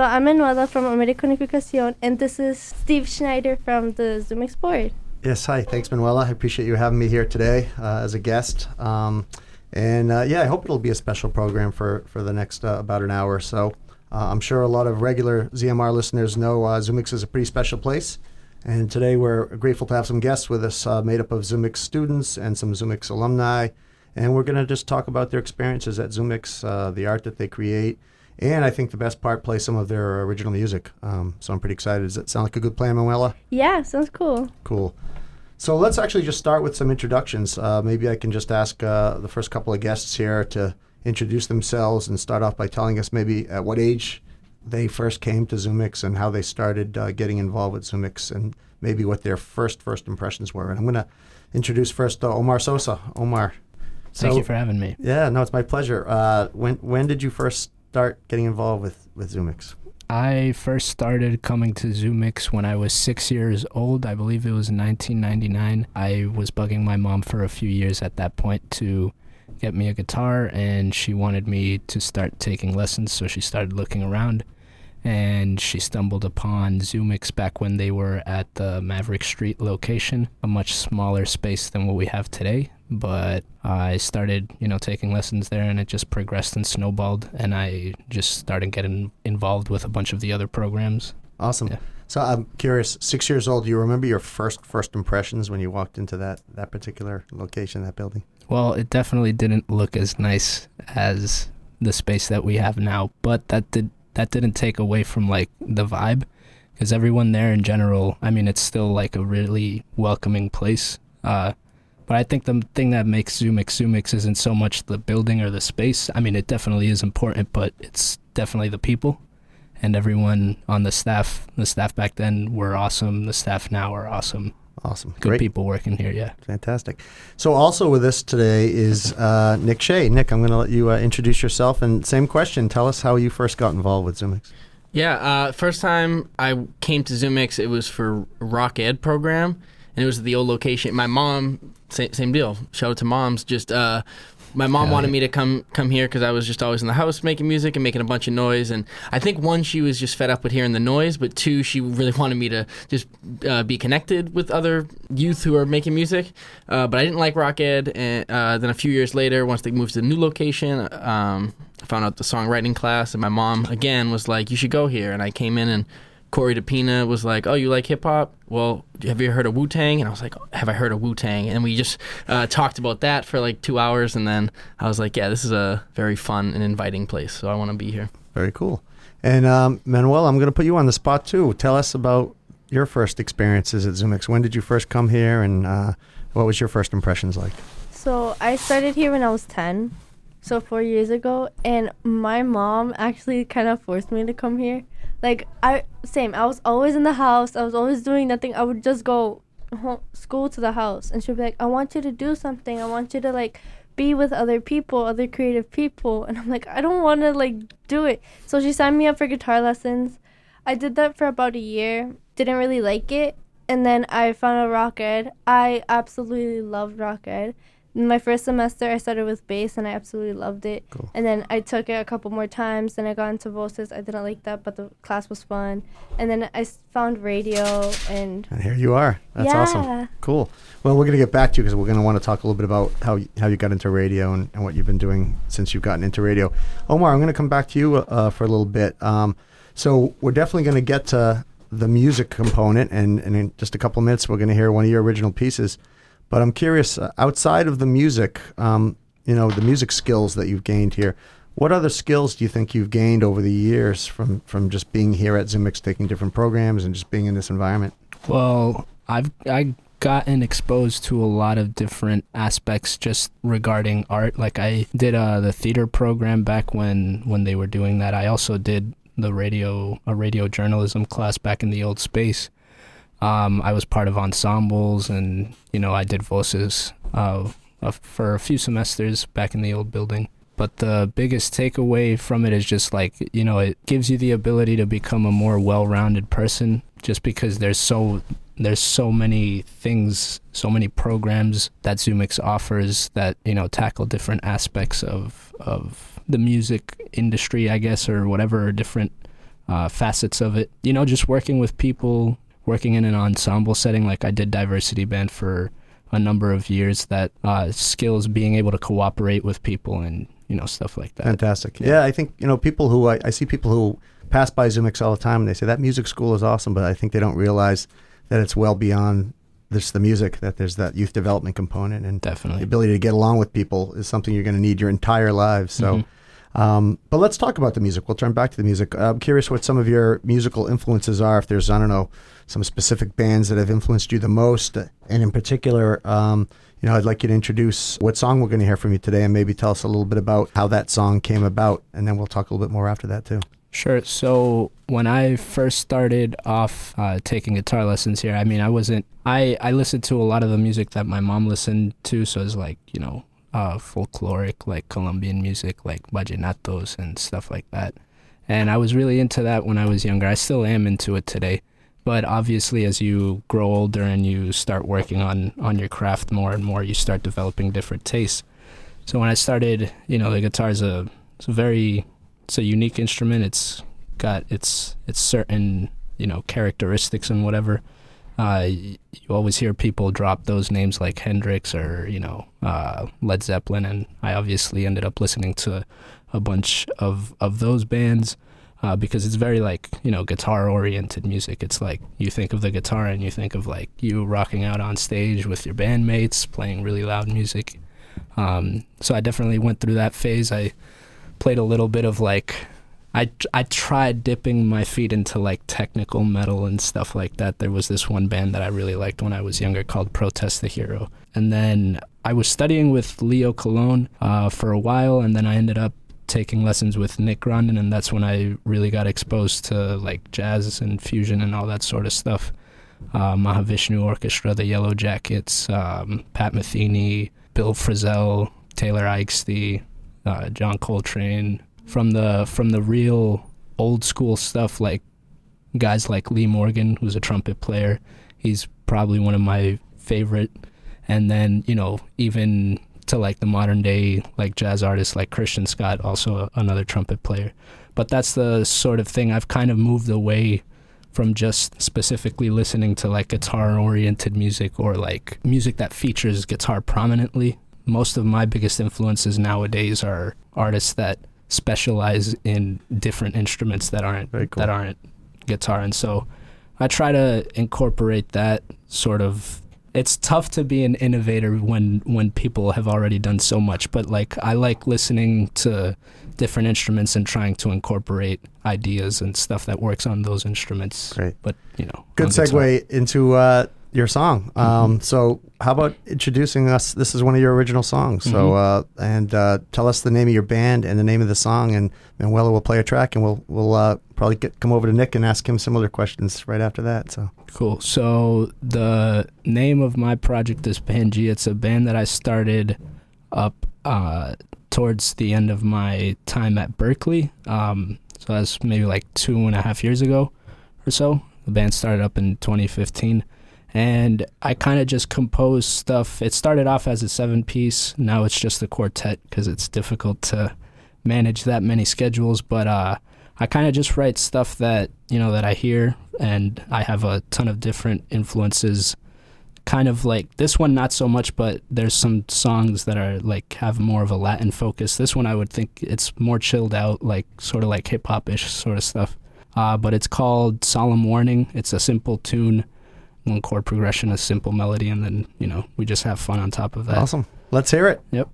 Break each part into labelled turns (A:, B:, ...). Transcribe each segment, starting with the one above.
A: So I'm Manuela from American Unificación, and this is Steve Schneider from the ZUMIX board.
B: Yes, hi. Thanks, Manuela. I appreciate you having me here today uh, as a guest. Um, and uh, yeah, I hope it'll be a special program for, for the next uh, about an hour or so. Uh, I'm sure a lot of regular ZMR listeners know uh, ZUMIX is a pretty special place. And today we're grateful to have some guests with us uh, made up of ZUMIX students and some ZUMIX alumni. And we're going to just talk about their experiences at ZUMIX, the art that they create, and I think the best part, play some of their original music. Um, so I'm pretty excited. Does that sound like a good plan, Manuela?
A: Yeah, sounds cool.
B: Cool. So let's actually just start with some introductions. Uh, maybe I can just ask uh, the first couple of guests here to introduce themselves and start off by telling us maybe at what age they first came to ZUMIX and how they started uh, getting involved with ZUMIX and maybe what their first first impressions were. And I'm going to introduce first uh, Omar Sosa. Omar.
C: Thank you for having me.
B: Yeah, no, it's my pleasure. Uh, when when did you first start getting involved with, with ZUMIX?
C: I first started coming to ZUMIX when I was six years old. I believe it was 1999. I was bugging my mom for a few years at that point to get me a guitar, and she wanted me to start taking lessons, so she started looking around. And she stumbled upon ZUMIX back when they were at the Maverick Street location, a much smaller space than what we have today but I started, you know, taking lessons there and it just progressed and snowballed and I just started getting involved with a bunch of the other programs.
B: Awesome. Yeah. So I'm curious, 6 years old, do you remember your first first impressions when you walked into that that particular location, that building?
C: Well, it definitely didn't look as nice as the space that we have now, but that did that didn't take away from like the vibe because everyone there in general, I mean, it's still like a really welcoming place. Uh, but I think the thing that makes ZUMIX ZUMIX isn't so much the building or the space. I mean, it definitely is important, but it's definitely the people and everyone on the staff. The staff back then were awesome. The staff now are awesome.
B: Awesome.
C: Good Great. people working here, yeah.
B: Fantastic. So, also with us today is uh, Nick Shea. Nick, I'm going to let you uh, introduce yourself. And same question tell us how you first got involved with ZUMIX.
D: Yeah, uh, first time I came to ZUMIX, it was for Rock Ed program, and it was the old location. My mom same, same deal. Shout out to moms. Just uh, my mom yeah, wanted me to come come here because I was just always in the house making music and making a bunch of noise. And I think one, she was just fed up with hearing the noise, but two, she really wanted me to just uh, be connected with other youth who are making music. Uh, but I didn't like rock ed. And uh, then a few years later, once they moved to the new location, um, I found out the songwriting class, and my mom again was like, "You should go here." And I came in and Corey DePina was like, "Oh, you like hip hop? Well, have you heard of Wu Tang?" And I was like, "Have I heard of Wu Tang?" And we just uh, talked about that for like two hours, and then I was like, "Yeah, this is a very fun and inviting place, so I want to be here."
B: Very cool. And um, Manuel, I'm going to put you on the spot too. Tell us about your first experiences at ZoomX. When did you first come here, and uh, what was your first impressions like?
A: So I started here when I was ten, so four years ago, and my mom actually kind of forced me to come here like I same. I was always in the house. I was always doing nothing. I would just go home, school to the house, and she'd be like, "I want you to do something. I want you to like be with other people, other creative people." And I'm like, "I don't want to like do it." So she signed me up for guitar lessons. I did that for about a year. Didn't really like it, and then I found a rock ed. I absolutely loved rock ed my first semester I started with bass and I absolutely loved it. Cool. And then I took it a couple more times. Then I got into voices. I didn't like that, but the class was fun. And then I found radio and.
B: And here you are. That's
A: yeah.
B: awesome. Cool. Well, we're going to get back to you because we're going to want to talk a little bit about how you, how you got into radio and, and what you've been doing since you've gotten into radio. Omar, I'm going to come back to you uh, for a little bit. Um, so we're definitely going to get to the music component, and, and in just a couple minutes, we're going to hear one of your original pieces. But I'm curious, uh, outside of the music, um, you know, the music skills that you've gained here, what other skills do you think you've gained over the years from, from just being here at ZUMIX, taking different programs and just being in this environment?
C: Well, I've I gotten exposed to a lot of different aspects just regarding art. Like I did uh, the theater program back when when they were doing that. I also did the radio a radio journalism class back in the old space. Um, I was part of ensembles, and you know, I did voices uh, for a few semesters back in the old building. But the biggest takeaway from it is just like you know, it gives you the ability to become a more well-rounded person. Just because there's so there's so many things, so many programs that ZUMIX offers that you know tackle different aspects of of the music industry, I guess, or whatever, different uh, facets of it. You know, just working with people, working in an ensemble setting. Like I did diversity band for a number of years. That uh, skills, being able to cooperate with people, and you know stuff like that.
B: Fantastic. Yeah, I think you know people who I, I see people who pass by ZUMIX all the time and they say that music school is awesome, but I think they don't realize that it's well beyond just the music. That there's that youth development component and
C: Definitely.
B: the ability to get along with people is something you're going to need your entire lives. So. Um, but let's talk about the music. We'll turn back to the music. I'm curious what some of your musical influences are. If there's, I don't know, some specific bands that have influenced you the most, and in particular, um, you know, I'd like you to introduce what song we're going to hear from you today, and maybe tell us a little bit about how that song came about, and then we'll talk a little bit more after that too.
C: Sure. So when I first started off uh, taking guitar lessons here, I mean, I wasn't. I I listened to a lot of the music that my mom listened to, so it's like you know, uh, folkloric, like Colombian music, like vallenatos and stuff like that. And I was really into that when I was younger. I still am into it today. But obviously, as you grow older and you start working on on your craft more and more, you start developing different tastes. So when I started, you know, the guitar is a it's a very it's a unique instrument. It's got its its certain you know characteristics and whatever. Uh, you always hear people drop those names like Hendrix or you know uh, Led Zeppelin, and I obviously ended up listening to a bunch of of those bands uh, because it's very like you know guitar oriented music. It's like you think of the guitar and you think of like you rocking out on stage with your bandmates playing really loud music. Um, so I definitely went through that phase. I played a little bit of like I I tried dipping my feet into like technical metal and stuff like that. There was this one band that I really liked when I was younger called Protest the Hero. And then I was studying with Leo Cologne uh, for a while, and then I ended up taking lessons with Nick Grondin, and that's when I really got exposed to like jazz and fusion and all that sort of stuff. Uh, Mahavishnu Orchestra, the Yellow Jackets, um, Pat Metheny, Bill Frisell, Taylor Eigsti, uh, John Coltrane, from the from the real old school stuff like guys like Lee Morgan who's a trumpet player. He's probably one of my favorite. And then you know even to like the modern day like jazz artists like Christian Scott also another trumpet player. But that's the sort of thing I've kind of moved away from just specifically listening to like guitar oriented music or like music that features guitar prominently. Most of my biggest influences nowadays are artists that specialize in different instruments that aren't
B: cool.
C: that aren't guitar and so I try to incorporate that sort of it's tough to be an innovator when when people have already done so much but like I like listening to different instruments and trying to incorporate ideas and stuff that works on those instruments
B: Great.
C: but you know
B: Good segue into uh, your song. Um, So, how about introducing us? This is one of your original songs. So, uh, and uh, tell us the name of your band and the name of the song, and Manuela will play a track, and we'll we'll uh, probably get come over to Nick and ask him similar questions right after that. So,
C: Cool. So the name of my project is Pangea. It's a band that I started up uh, towards the end of my time at Berklee. Um, so that's maybe like two and a half years ago or so. The band started up in 2015. And I kind of just composed stuff. It started off as a seven piece. Now it's just a quartet because it's difficult to manage that many schedules. But uh, I kind of just write stuff that you know that I hear, and I have a ton of different influences. Kind of like this one, not so much, but there's some songs that are like have more of a Latin focus. This one, I would think it's more chilled out, like sort of like hip hop ish sort of stuff. Uh, but it's called Solemn Warning. It's a simple tune, one chord progression, a simple melody, and then you know we just have fun on top of that.
B: awesome. Let's hear it.
C: Yep.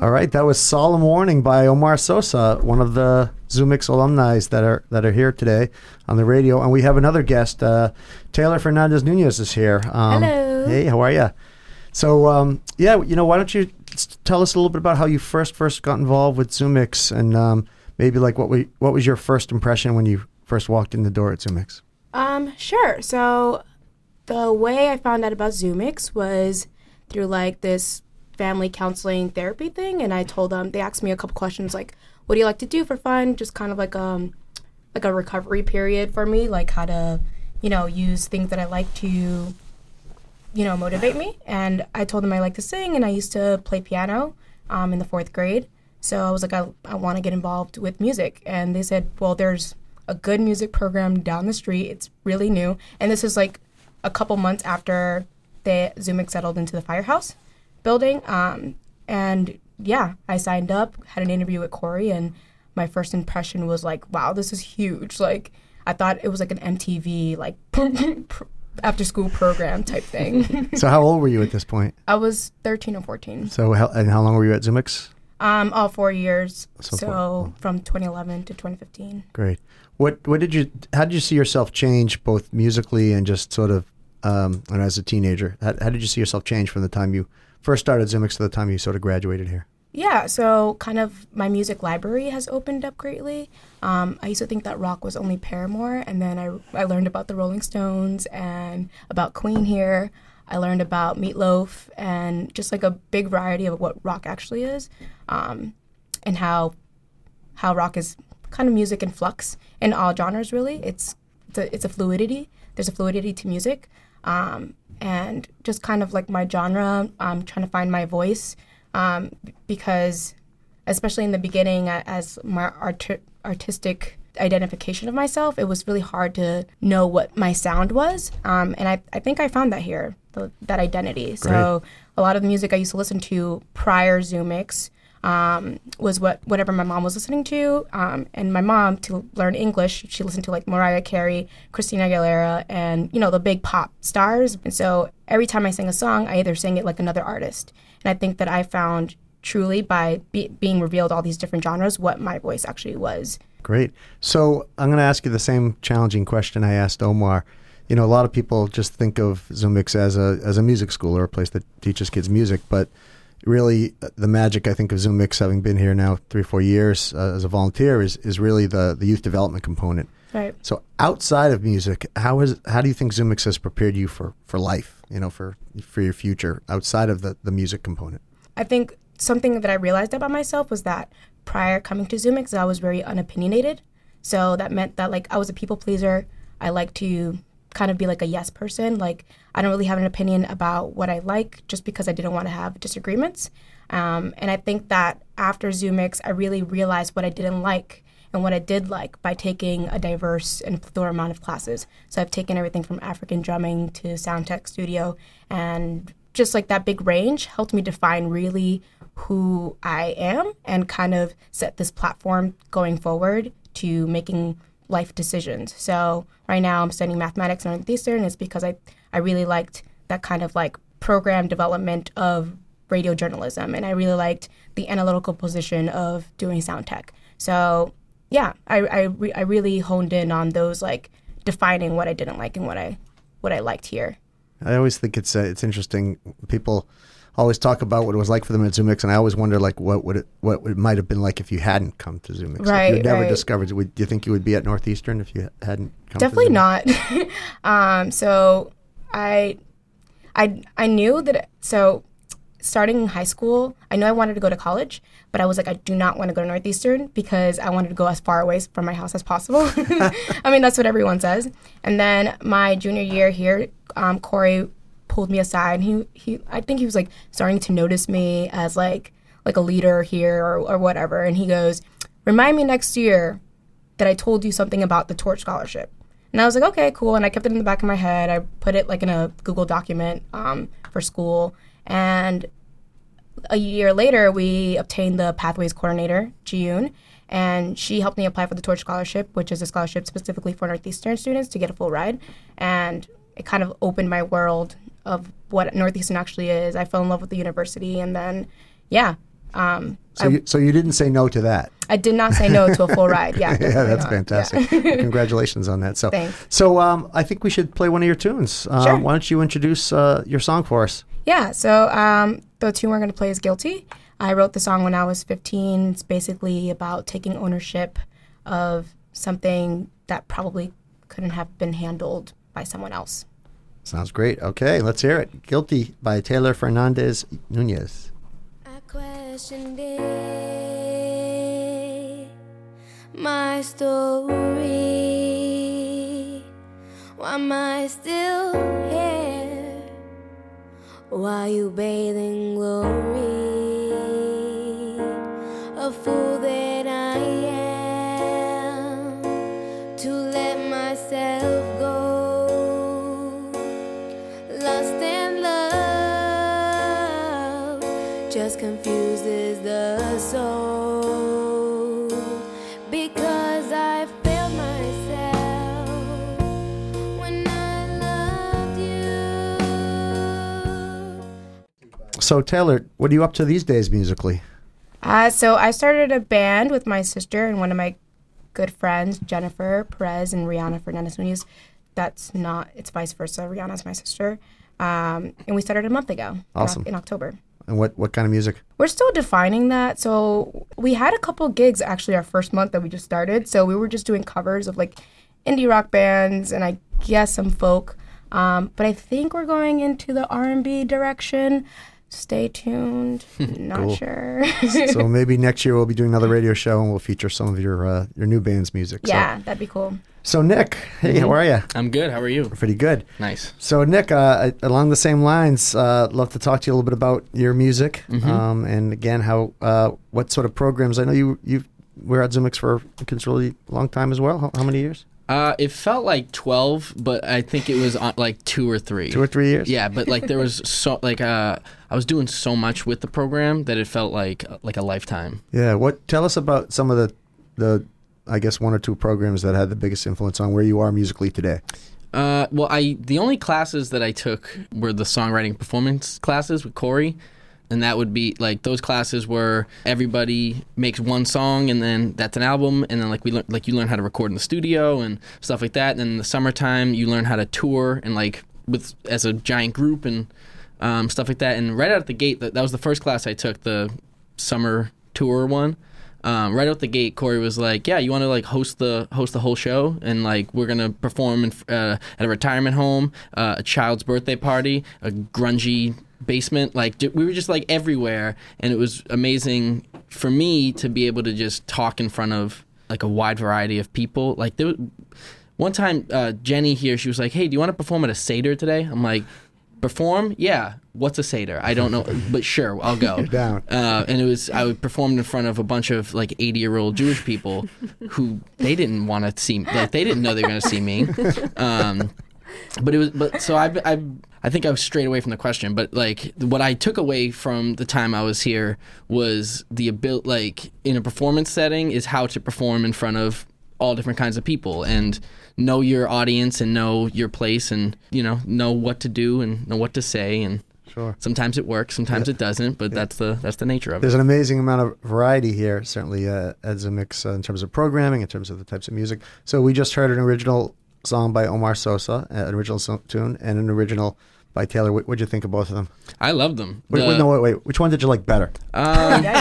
B: All right, that was "Solemn Warning" by Omar Sosa, one of the ZUMIX alumni that are that are here today on the radio, and we have another guest. Uh, Taylor Fernandez Nunez is here. Um,
A: Hello.
B: Hey, how are you? So, um, yeah, you know, why don't you tell us a little bit about how you first first got involved with ZUMIX, and um, maybe like what we what was your first impression when you first walked in the door at ZUMIX?
E: Um, sure. So the way I found out about ZUMIX was through like this family counseling therapy thing and I told them they asked me a couple questions like what do you like to do for fun? Just kind of like um like a recovery period for me, like how to, you know, use things that I like to you know, motivate me. And I told them I like to sing and I used to play piano um, in the fourth grade. So I was like, I, I want to get involved with music. And they said, well, there's a good music program down the street. It's really new. And this is like a couple months after they ZUMIX settled into the firehouse building. Um, and yeah, I signed up, had an interview with Corey, and my first impression was like, wow, this is huge. Like, I thought it was like an MTV, like, after school program type thing.
B: So, how old were you at this point?
E: I was 13 or 14.
B: So, how, and how long were you at ZUMIX?
E: Um, all four years.
B: So
E: So,
B: four-
E: from 2011 to 2015.
B: Great. What what did you how did you see yourself change both musically and just sort of um, and as a teenager? How, how did you see yourself change from the time you first started ZUMIX to the time you sort of graduated here?
E: Yeah, so kind of my music library has opened up greatly. Um, I used to think that rock was only Paramore, and then I, I learned about the Rolling Stones and about Queen here. I learned about Meatloaf and just like a big variety of what rock actually is, um, and how how rock is kind of music in flux in all genres. Really, it's it's a, it's a fluidity. There's a fluidity to music, um, and just kind of like my genre. I'm trying to find my voice um, because, especially in the beginning, as my art- artistic identification of myself, it was really hard to know what my sound was. Um, and I, I think I found that here, the, that identity. So a lot of the music I used to listen to prior ZUMIX um, was what whatever my mom was listening to. Um, and my mom, to learn English, she listened to like Mariah Carey, Christina Aguilera, and you know the big pop stars. And so every time I sang a song, I either sang it like another artist. And I think that I found truly by be- being revealed all these different genres what my voice actually was.
B: Great. So I'm going to ask you the same challenging question I asked Omar. You know, a lot of people just think of ZUMIX as a as a music school or a place that teaches kids music, but really the magic I think of ZUMIX, having been here now three or four years uh, as a volunteer, is is really the the youth development component.
E: Right.
B: So outside of music, how is how do you think ZUMIX has prepared you for for life? You know, for for your future outside of the the music component.
E: I think something that I realized about myself was that prior coming to ZUMIX, I was very unopinionated. So that meant that like I was a people pleaser. I like to kind of be like a yes person. Like I don't really have an opinion about what I like just because I didn't want to have disagreements. Um, and I think that after ZUMIX, I really realized what I didn't like and what I did like by taking a diverse and plethora amount of classes. So I've taken everything from African drumming to sound tech studio and just like that big range helped me define really who I am and kind of set this platform going forward to making life decisions. So right now I'm studying mathematics at Northeastern. It's because I, I really liked that kind of like program development of radio journalism and I really liked the analytical position of doing sound tech. So yeah, I, I, re- I really honed in on those like defining what I didn't like and what I what I liked here.
B: I always think it's uh, it's interesting. People always talk about what it was like for them at ZUMIX, and I always wonder like what would it what it might have been like if you hadn't come to ZUMIX.
E: Right,
B: you'd never
E: right.
B: discovered. Would do you think you would be at Northeastern if you hadn't come?
E: Definitely not. um, so I, I, I knew that. So starting in high school, I knew I wanted to go to college, but I was like, I do not want to go to Northeastern because I wanted to go as far away from my house as possible. I mean, that's what everyone says. And then my junior year here, um, Corey pulled me aside. And he, he, I think he was like starting to notice me as like, like a leader here or, or whatever. And he goes, remind me next year that I told you something about the Torch Scholarship. And I was like, okay, cool. And I kept it in the back of my head. I put it like in a Google document um, for school. And a year later, we obtained the Pathways Coordinator, Jiyun, and she helped me apply for the Torch Scholarship, which is a scholarship specifically for Northeastern students to get a full ride. And it kind of opened my world of what Northeastern actually is. I fell in love with the university, and then, yeah, Um,
B: So
E: I,
B: you, so you didn't say no to that.
E: I did not say no to a full ride. Yeah,
B: yeah, that's
E: not.
B: fantastic.
E: Yeah.
B: Congratulations on that. So,
E: Thanks.
B: so um, I think we should play one of your tunes. Um,
E: Sure.
B: Why don't you introduce uh, your song for us?
E: Yeah, so um, the tune we're going to play is Guilty. I wrote the song when I was 15. It's basically about taking ownership of something that probably couldn't have been handled by someone else.
B: Sounds great. Okay, let's hear it. Guilty by Taylor Fernandez Nunez.
F: I questioned my story. Why am I still here? Why you bathing glory? A fool
B: So, Taylor, what are you up to these days musically?
E: Uh, so I started a band with my sister and one of my good friends, Jennifer Perez and Rihanna Fernandez Nunez. That's not, it's vice versa. Rihanna's my sister. Um, and we started a month ago in in October.
B: And what, what kind of music?
E: We're still defining that. So we had a couple gigs actually our first month that we just started. So we were just doing covers of like indie rock bands and I guess some folk. Um, but I think we're going into the R&B direction. Stay tuned. Not
B: Cool.
E: sure.
B: so maybe next year we'll be doing another radio show and we'll feature some of your uh, your new band's music. So-
E: yeah, that'd be cool.
B: So, Nick, hey, how are you?
D: I'm good. How are you?
B: Pretty good.
D: Nice.
B: So, Nick, uh, along the same lines, uh, love to talk to you a little bit about your music, um, and again, how uh, what sort of programs. I know you you were at ZUMIX for a considerably long time as well. How, how many years?
D: Uh, it felt like 12, but I think it was on, like two or three.
B: Two or three years?
D: Yeah, but like there was so like uh I was doing so much with the program that it felt like like a lifetime.
B: Yeah. What? Tell us about some of the the I guess one or two programs that had the biggest influence on where you are musically today.
D: Uh, well, I the only classes that I took were the songwriting performance classes with Corey, and that would be like those classes where everybody makes one song and then that's an album, and then like we learn like you learn how to record in the studio and stuff like that. And then in the summertime, you learn how to tour and like with as a giant group and um, stuff like that. And right out the gate, that, that was the first class I took, the summer tour one. Um, right out the gate, Corey was like, "Yeah, you want to like host the host the whole show, and like we're gonna perform in, uh, at a retirement home, uh, a child's birthday party, a grungy basement. Like we were just like everywhere, and it was amazing for me to be able to just talk in front of like a wide variety of people. Like there, was, one time, uh, Jenny here, she was like, "Hey, do you want to perform at a seder today?" I'm like, "Perform? Yeah. What's a seder? I don't know, but sure, I'll go."
B: down.
D: Uh, and it was I performed in front of a bunch of like 80 year old Jewish people who they didn't want to see like they didn't know they were going to see me. Um, but it was but so I I I think I was straight away from the question. But like what I took away from the time I was here was the ability like in a performance setting is how to perform in front of all different kinds of people and know your audience and know your place and you know know what to do and know what to say and
B: Sure.
D: sometimes it works sometimes it doesn't but that's the that's the nature of it
B: There's an amazing amount of variety here, certainly uh, as a mix uh, in terms of programming, in terms of the types of music. So we just heard an original song by Omar Sosa, uh, an original so- tune, and an original by Taylor. What would you think of both of them?
D: I love them.
B: Wait,
D: The,
B: wait, no, wait, wait. Which one did you like better?
D: um,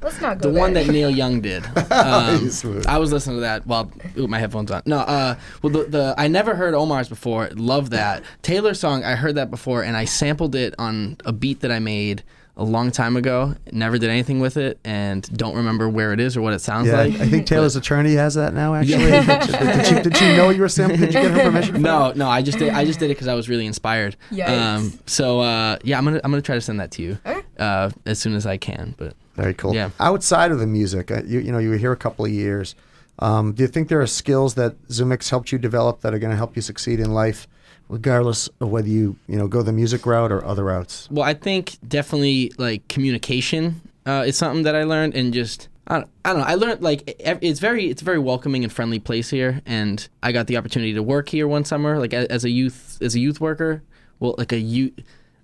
E: Let's not go
D: the one that Neil Young did. Um,
B: Smooth.
D: I was listening to that while with my headphones on. No, uh, well, the, the I never heard Omar's before. Love that Taylor song. I heard that before, and I sampled it on a beat that I made a long time ago. Never did anything with it, and don't remember where it is or what it sounds
B: Yeah,
D: like.
B: I think Taylor's attorney has that now. Actually, did, you, did she know you were sampling? Did you get her permission? for
D: No, no, I just did. I just did it because I was really inspired.
E: Yikes.
D: so uh, yeah, I'm gonna I'm gonna try to send that to you uh, as soon as I can. But
B: Very cool.
D: Yeah.
B: Outside of the music, uh, you you know you were here a couple of years. Um, do you think there are skills that ZUMIX helped you develop that are going to help you succeed in life, regardless of whether you you know go the music route or other routes?
D: Well, I think definitely like communication uh, is something that I learned, and just I don't, I don't know. I learned like it's very it's a very welcoming and friendly place here, and I got the opportunity to work here one summer, like as a youth as a youth worker. Well, like a youth.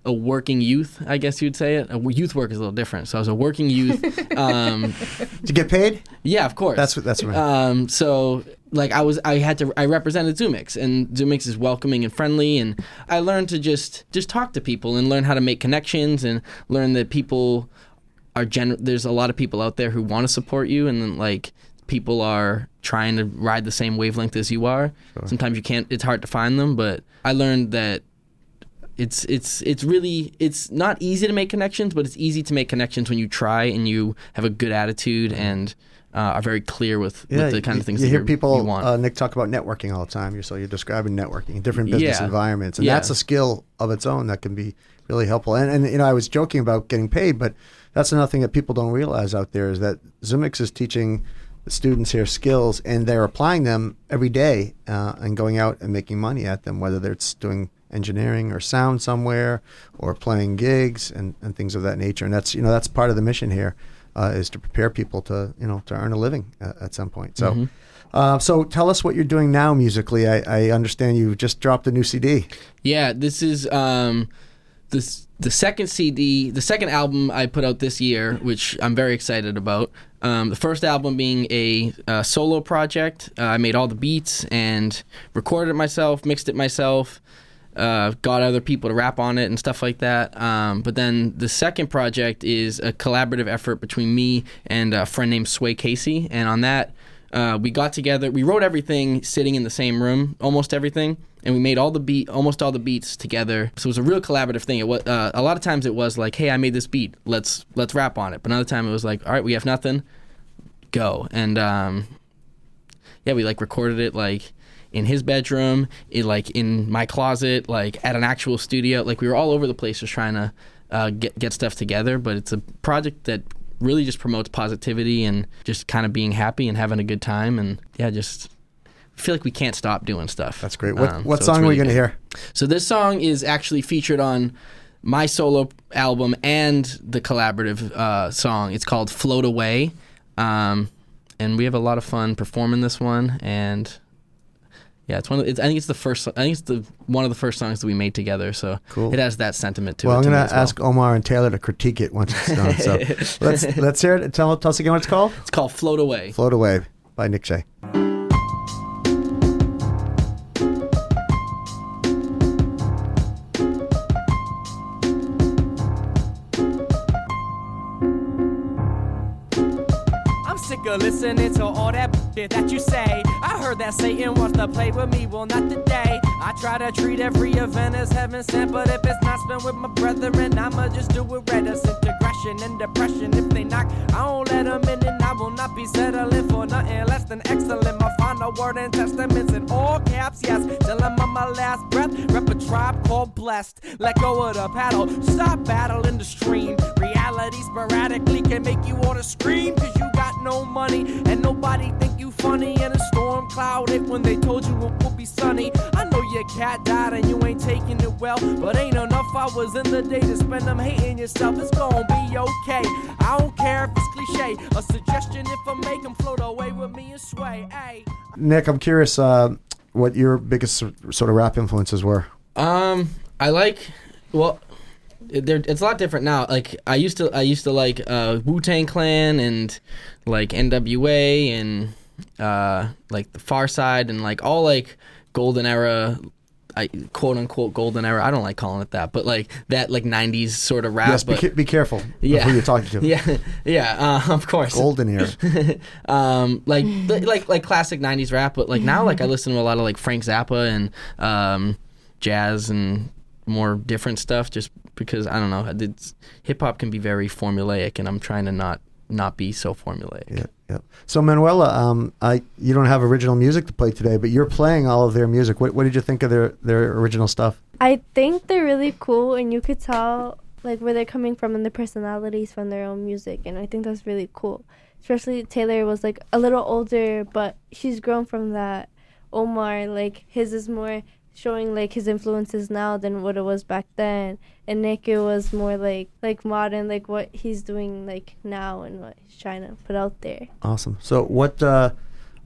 D: a working youth, I guess you'd say it. A youth work is a little different. So I was a working youth. um,
B: you get paid?
D: yeah, of course.
B: That's what that's what.
D: Um, so like I was, I had to, I represented ZUMIX, and ZUMIX is welcoming and friendly, and I learned to just just talk to people and learn how to make connections and learn that people are gen. There's a lot of people out there who want to support you, and then like people are trying to ride the same wavelength as you are. Sometimes you can't. It's hard to find them, but I learned that it's it's it's really it's not easy to make connections, but it's easy to make connections when you try and you have a good attitude mm-hmm. and uh, are very clear with, with the kind
B: you,
D: of things
B: you
D: that
B: hear people.
D: you want.
B: Uh, Nick talk about networking all the time. You're, so you're describing networking in different business
D: Yeah.
B: environments, and
D: Yeah.
B: that's a skill of its own that can be really helpful. And, and you know, I was joking about getting paid, but that's another thing that people don't realize out there is that ZUMIX is teaching the students here skills, and they're applying them every day uh, and going out and making money at them, whether it's doing engineering or sound somewhere or playing gigs and, and things of that nature. And that's you know that's part of the mission here uh, is to prepare people to you know to earn a living uh, at some point. So.
D: Mm-hmm.
B: Uh, so tell us what you're doing now musically. I, I understand you just dropped a new CD.
D: Yeah, this is um, this the second CD, the second album I put out this year, which I'm very excited about. Um, the first album being a uh, solo project. Uh, I made all the beats and recorded it myself, mixed it myself, uh, got other people to rap on it and stuff like that. Um, but then the second project is a collaborative effort between me and a friend named Sway Casey, and on that. Uh, we got together. We wrote everything sitting in the same room, almost everything, and we made all the beat, almost all the beats together. So it was a real collaborative thing. It was uh, a lot of times it was like, "Hey, I made this beat. Let's let's rap on it." But another time it was like, "All right, we have nothing, go." And um, yeah, we like recorded it like in his bedroom, in like in my closet, like at an actual studio. Like we were all over the place just trying to uh, get get stuff together. But it's a project that really just promotes positivity and just kind of being happy and having a good time and yeah, just feel like we can't stop doing stuff.
B: That's great. What,
D: Um,
B: what
D: so
B: song are we going to hear?
D: So this song is actually featured on my solo album and the collaborative uh, song. It's called "Float Away," um, and we have a lot of fun performing this one. And yeah, it's one. Of, it's, I think it's the first. I think it's the one of the first songs that we made together. So
B: Cool.
D: it has that sentiment to it.
B: Well,
D: it.
B: I'm
D: to
B: going to
D: as well.
B: ask Omar and Taylor to critique it once it's done. So let's let's hear it. Tell, tell us again what it's called.
D: It's called "Float Away."
B: Float Away by Nick Shea.
G: I'm sick of listening to all that shit that you say. I heard that Satan wants to play with me, well, not today. I try to treat every event as heaven sent, but if it's not spent with my brethren, I'ma just do it. As integration and depression. If they knock, I don't let them in, and I will not be settling for nothing less than excellent. My final word and testaments in all caps, yes. Till I'm on my last breath, rep a tribe called blessed. Let go of the paddle, stop battling the stream. Reality sporadically can make you wanna scream, cause you got no money and nobody think you funny. And a storm clouded when they told you it would be sunny. I know your cat died and you ain't taking it well, but ain't enough hours in the day to spend them hating yourself. It's gonna be okay. I don't care if it's cliche. A suggestion if I make them float away with me and sway. Hey.
B: Nick, I'm curious uh, what your biggest sort of rap influences were.
D: Um, I like. Well, it's a lot different now. Like I used to, I used to like uh, Wu Tang Clan and like N.W.A. and uh, like the Pharcyde and like all like golden era. I quote unquote golden era. I don't like calling it that, but like that like '90s sort of rap.
B: yes, be,
D: but,
B: ca- be careful
D: Yeah.
B: who you're talking to.
D: yeah, yeah, uh, of course.
B: Golden era.
D: um, like like like classic '90s rap, but like now, like I listen to a lot of like Frank Zappa and um, jazz and more different stuff, just because I don't know. Hip hop can be very formulaic, and I'm trying to not not be so formulaic.
B: Yeah, yeah. So Manuela, um, I you don't have original music to play today, but you're playing all of their music. What, what did you think of their their original stuff?
A: I think they're really cool, and you could tell like where they're coming from and the personalities from their own music, and I think that's really cool. Especially Taylor was like a little older, but she's grown from that. Omar, like his is more showing like his influences now than what it was back then, and Nick it was more like like modern, like what he's doing like now and what he's trying to put out there.
B: Awesome. So what uh,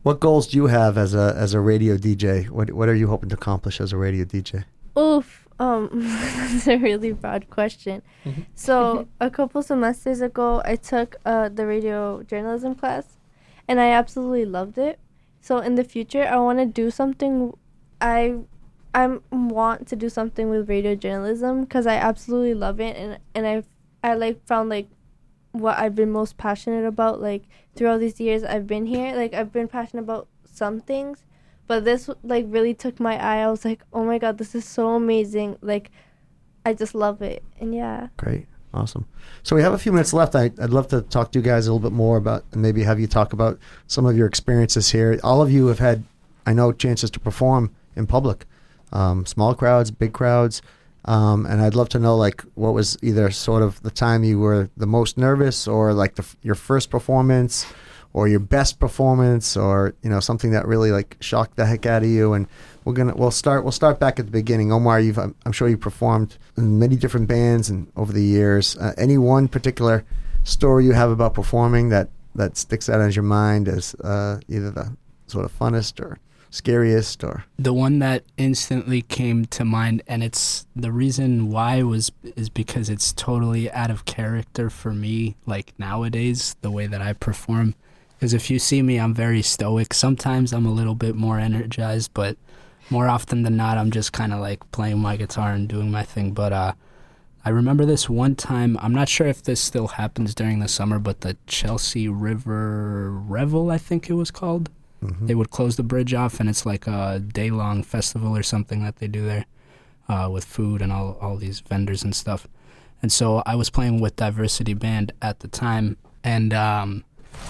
B: what goals do you have as a as a radio DJ? What what are you hoping to accomplish as a radio DJ?
A: Oof. Um, that's a really broad question.
B: Mm-hmm.
A: So a couple semesters ago, I took uh, the radio journalism class, and I absolutely loved it. So in the future, I want to do something. I I want to do something with radio journalism because I absolutely love it, and and I I like found like what I've been most passionate about like through all these years I've been here. Like I've been passionate about some things, but this like really took my eye. I was like, "Oh my god, this is so amazing." Like I just love it. And yeah.
B: Great. Awesome. So we have a few minutes left. I, I'd love to talk to you guys a little bit more about, and maybe have you talk about some of your experiences here. All of you have had, I know, chances to perform in public, um, small crowds, big crowds, um, and I'd love to know like what was either sort of the time you were the most nervous, or like the, your first performance, or your best performance, or you know something that really like shocked the heck out of you. And we're gonna we'll start we'll start back at the beginning. Omar, you've I'm, I'm sure you performed in many different bands and over the years. Uh, any one particular story you have about performing that that sticks out in your mind as uh, either the sort of funnest or scariest or
C: The one that instantly came to mind, and it's the reason why was is because it's totally out of character for me. Like nowadays, the way that I perform, because if you see me, I'm very stoic. Sometimes I'm a little bit more energized, but more often than not, I'm just kind of like playing my guitar and doing my thing. But uh, I remember this one time. I'm not sure if this still happens during the summer, but the Chelsea River Revel, I think it was called they would close the bridge off and it's like a day long festival or something that they do there uh, with food and all, all these vendors and stuff and so i was playing with diversity band at the time and um,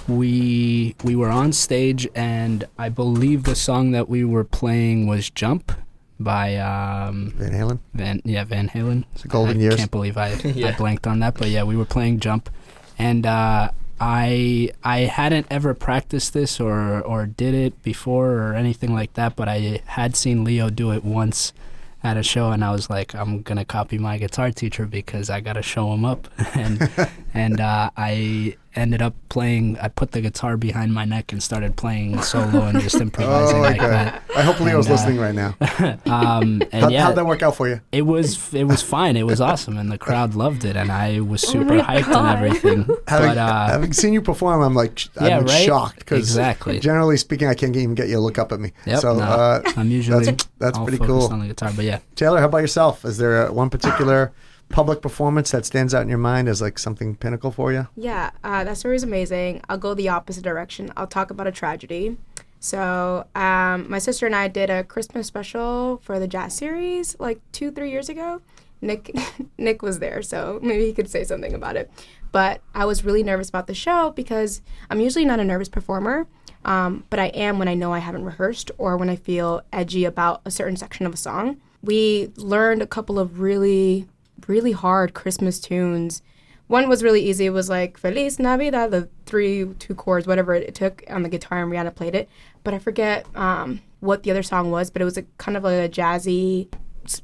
C: we we were on stage and i believe the song that we were playing was jump by um,
B: Van Halen.
C: Van yeah Van Halen.
B: It's the golden
C: I
B: years.
C: can't believe I I blanked on that, but yeah, we were playing jump, and uh, I I hadn't ever practiced this or or did it before or anything like that, but I had seen Leo do it once at a show, and I was like, I'm gonna copy my guitar teacher because I gotta show him up, and and uh, I ended up playing. I put the guitar behind my neck and started playing solo and just improvising
B: Oh,
C: like
B: okay.
C: that.
B: I hope Leo's
C: And, uh,
B: listening right now.
C: Um, and
B: How,
C: yeah,
B: How'd that work out for you?
C: it was it was fine. It was awesome, and the crowd loved it, and I was
A: Oh
C: super
A: my
C: hyped
A: God.
C: and everything.
B: Having,
C: but uh,
B: having seen you perform, I'm like, sh-
C: Yeah,
B: I'm
C: right?
B: shocked because
C: Exactly.
B: generally speaking, I can't even get you to look up at me.
C: yep,
B: so,
C: no,
B: uh,
C: I'm usually
B: that's- that's
C: all
B: pretty
C: focused
B: cool.
C: on the guitar. But yeah,
B: Taylor, how about yourself? Is there a, one particular public performance that stands out in your mind as like something pinnacle for you?
E: Yeah, uh, that story is amazing. I'll go the opposite direction. I'll talk about a tragedy. So, um, my sister and I did a Christmas special for the jazz series like two, three years ago. Nick, Nick was there, so maybe he could say something about it. But I was really nervous about the show because I'm usually not a nervous performer, um, but I am when I know I haven't rehearsed or when I feel edgy about a certain section of a song. We learned a couple of really, really hard Christmas tunes one was really easy. It was like Feliz Navidad, the three, two chords, whatever it took on the guitar, and Rihanna played it. But I forget um, what the other song was, but it was a kind of like a jazzy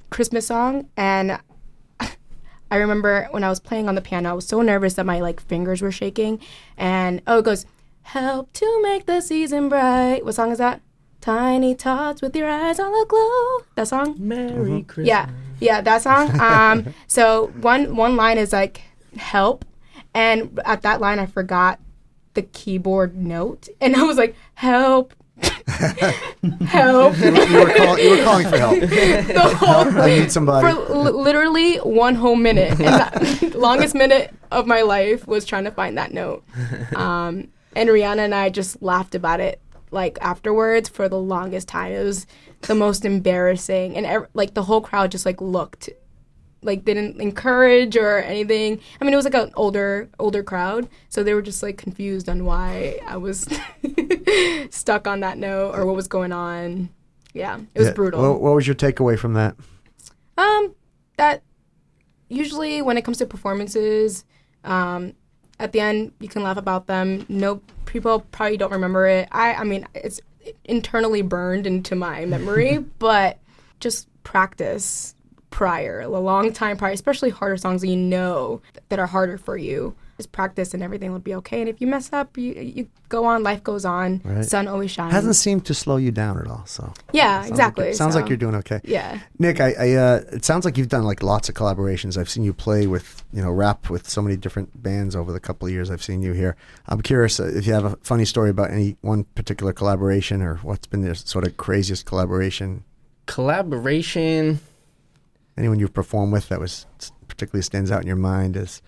E: Christmas song. And I remember when I was playing on the piano, I was so nervous that my like fingers were shaking. And oh, it goes, "Help to make the season bright." What song is that? Tiny tots with your eyes all aglow. That song.
D: Merry Christmas.
E: Yeah, yeah, that song. Um, so one one line is like help, and at that line I forgot the keyboard note, and I was like help, help.
B: You were, you were, call, you were calling for help.
E: the whole
B: I need somebody.
E: for li- literally one whole minute, and longest minute of my life was trying to find that note. Um, and Rihanna and I just laughed about it like afterwards for the longest time. It was the most embarrassing, and ev- like the whole crowd just like looked, like didn't encourage or anything. I mean, it was like an older older crowd, so they were just like confused on why I was stuck on that note or what was going on. Yeah, it was
B: Yeah.
E: brutal.
B: What, what was your takeaway from that?
E: Um, that usually when it comes to performances, um, at the end you can laugh about them. No people probably don't remember it. I I mean it's internally burned into my memory, but just practice prior, a long time prior, especially harder songs that you know that are harder for you. Just practice and everything will be okay. And if you mess up, you you go on. Life goes on.
B: Right.
E: Sun always shines.
B: Hasn't seemed to slow you down at all. So
E: yeah,
B: sounds
E: exactly.
B: you're- sounds like you're doing okay.
E: Yeah.
B: Nick, I, I uh, it sounds like you've done like lots of collaborations. I've seen you play with, you know, rap with so many different bands over the couple of years I've seen you here. I'm curious uh, if you have a funny story about any one particular collaboration or what's been the sort of craziest collaboration.
D: Collaboration.
B: Anyone you've performed with that was particularly stands out in your mind as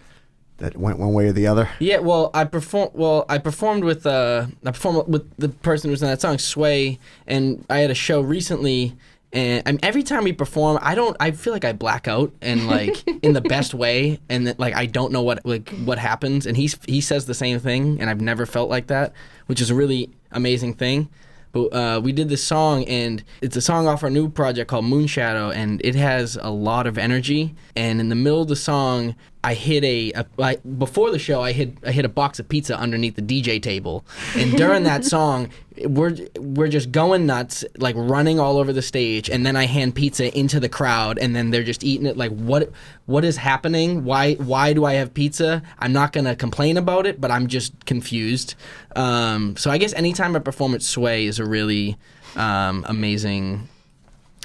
B: that went one way or the other.
D: Yeah, well, I perform. Well, I performed with uh, I performed with the person who's in that song, Sway, and I had a show recently. And I mean, every time we perform, I don't. I feel like I black out and like in the best way, and that, like I don't know what like what happens. And he's he says the same thing, and I've never felt like that, which is a really amazing thing. But uh, we did this song, and it's a song off our new project called Moonshadow, and it has a lot of energy. And in the middle of the song, I hit a, a I, before the show, I hit I hit a box of pizza underneath the DJ table, and during that song, we're we're just going nuts, like running all over the stage, and then I hand pizza into the crowd, and then they're just eating it. Like what what is happening? Why why do I have pizza? I'm not gonna complain about it, but I'm just confused. Um, so I guess anytime I perform at Sway is a really um, amazing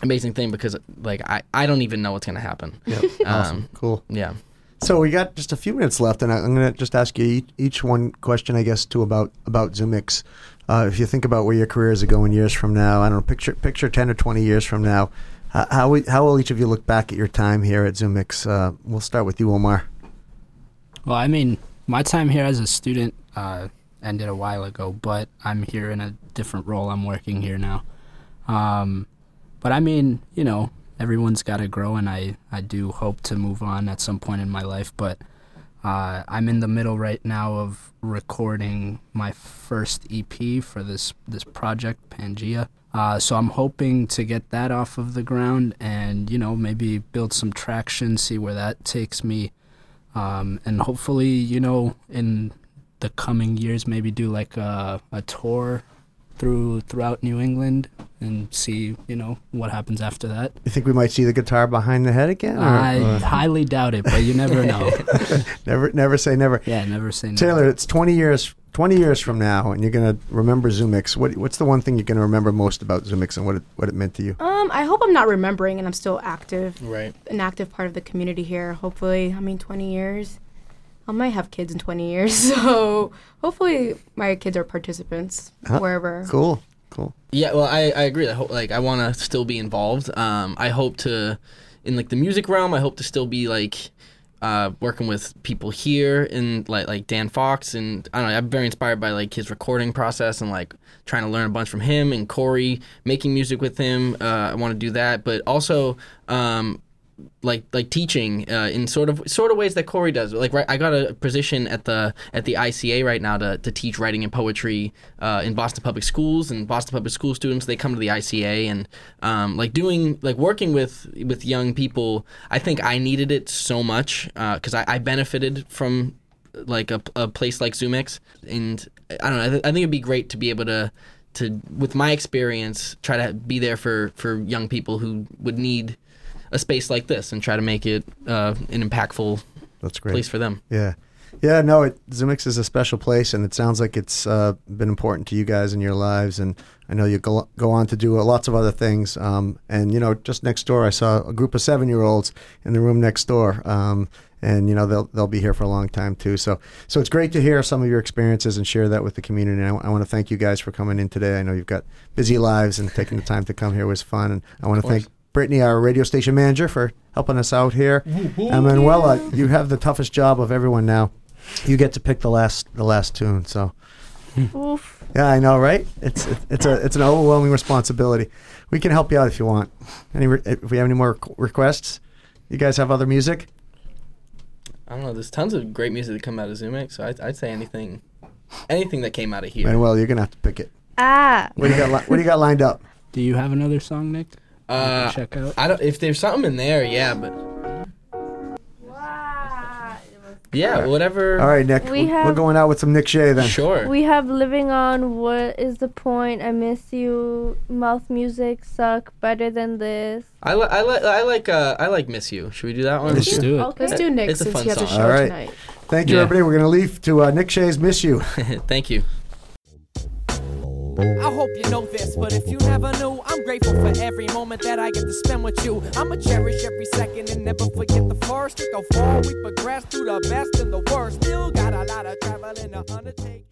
D: amazing thing because like I, I don't even know what's gonna happen.
B: Yep. Awesome.
D: Um,
B: cool.
D: Yeah.
B: So we got just a few minutes left, and I'm going to just ask you each, one question, I guess, to about about ZUMIX. Uh, if you think about where your careers are going years from now, I don't know, picture picture ten or twenty years from now, how how, we, how will each of you look back at your time here at ZUMIX? Uh, we'll start with you, Omar.
C: Well, I mean, my time here as a student uh, ended a while ago, but I'm here in a different role. I'm working here now. Um, but I mean, you know, everyone's got to grow, and I, I do hope to move on at some point in my life. But uh, I'm in the middle right now of recording my first EP for this this project, Pangea. Uh, so I'm hoping to get that off of the ground, and you know, maybe build some traction, see where that takes me um, and hopefully, you know, in the coming years, maybe do like a, a tour through throughout New England and see, you know, what happens after that.
B: You think we might see the guitar behind the head again? or-
C: I
B: or-
C: highly doubt it, but you never know.
B: never never say never.
C: yeah, never say never.
B: Taylor, it's twenty years twenty years from now, and you're going to remember ZUMIX. What what's the one thing you're going to remember most about ZUMIX and what it what it meant to you?
E: Um, I hope I'm not remembering and I'm still active,
D: Right.
E: an active part of the community here. Hopefully, I mean, 20 years. I might have kids in 20 years, so hopefully my kids are participants
B: Huh?
E: wherever.
B: Cool, cool.
D: Yeah, well, I, I agree. I hope like I want to still be involved. Um, I hope to, in like the music realm, I hope to still be like, uh, working with people here and like like Dan Fox and I don't know. I'm very inspired by like his recording process and like trying to learn a bunch from him and Corey making music with him. Uh, I want to do that, but also. Um, like like teaching uh, in sort of sort of ways that Corey does. Like right, I got a position at the at the ICA right now to, to teach writing and poetry uh, in Boston Public Schools and Boston Public School students. They come to the ICA and um, like doing like working with with young people. I think I needed it so much because I, I benefited from like a, a place like ZUMIX and I don't know. I, th- I think it'd be great to be able to to with my experience try to be there for for young people who would need a space like this and try to make it uh, an impactful
B: That's great.
D: place for them.
B: Yeah. Yeah, no, it, ZUMIX is a special place, and it sounds like it's uh, been important to you guys in your lives. And I know you go, go on to do uh, lots of other things. Um, and, you know, just next door, I saw a group of seven year olds in the room next door. Um, and, you know, they'll, they'll be here for a long time, too. So, so it's great to hear some of your experiences and share that with the community. And I, want to thank you guys for coming in today. I know you've got busy lives, and taking the time to come here was fun. And I want to thank Brittany, our radio station manager, for helping us out here. And Manuela, you have the toughest job of everyone now. You get to pick the last the last tune. So
A: Oof.
B: yeah, I know, right? It's it's a it's an overwhelming responsibility. We can help you out if you want. Any re- if we have any more requests, you guys have other music.
D: I don't know. There's tons of great music that come out of ZUMIX, so I'd, I'd say anything, anything that came out of here.
B: Manuel, you're gonna have to pick it.
A: Ah.
B: What do you got? Li- what do you got lined up?
C: Do you have another song, Nick? I
D: Uh,
C: can check out.
D: I don't. If there's something in there, yeah, but yeah, whatever.
B: All right, Nick.
A: We
B: we're, we're going out with some Nick Shea then.
D: Sure.
A: We have Living On, What is the Point, I Miss You, Mouth Music, Suck, Better Than This.
D: I li- I like I like uh I like Miss You. Should we do that one?
B: Miss
C: Let's do it.
A: Okay.
E: Let's do Nick
D: It's a fun
E: he has a
D: song.
E: show
B: All right.
E: tonight.
B: Thank you,
D: Yeah.
B: everybody. We're going to leave to uh, Nick Shays Miss You.
D: Thank you.
G: I hope you know this, but if you never knew, I'm grateful for every moment that I get to spend with you. I'ma cherish every second and never forget the first. How far we progress through the best and the worst. Still got a lot of traveling to undertake.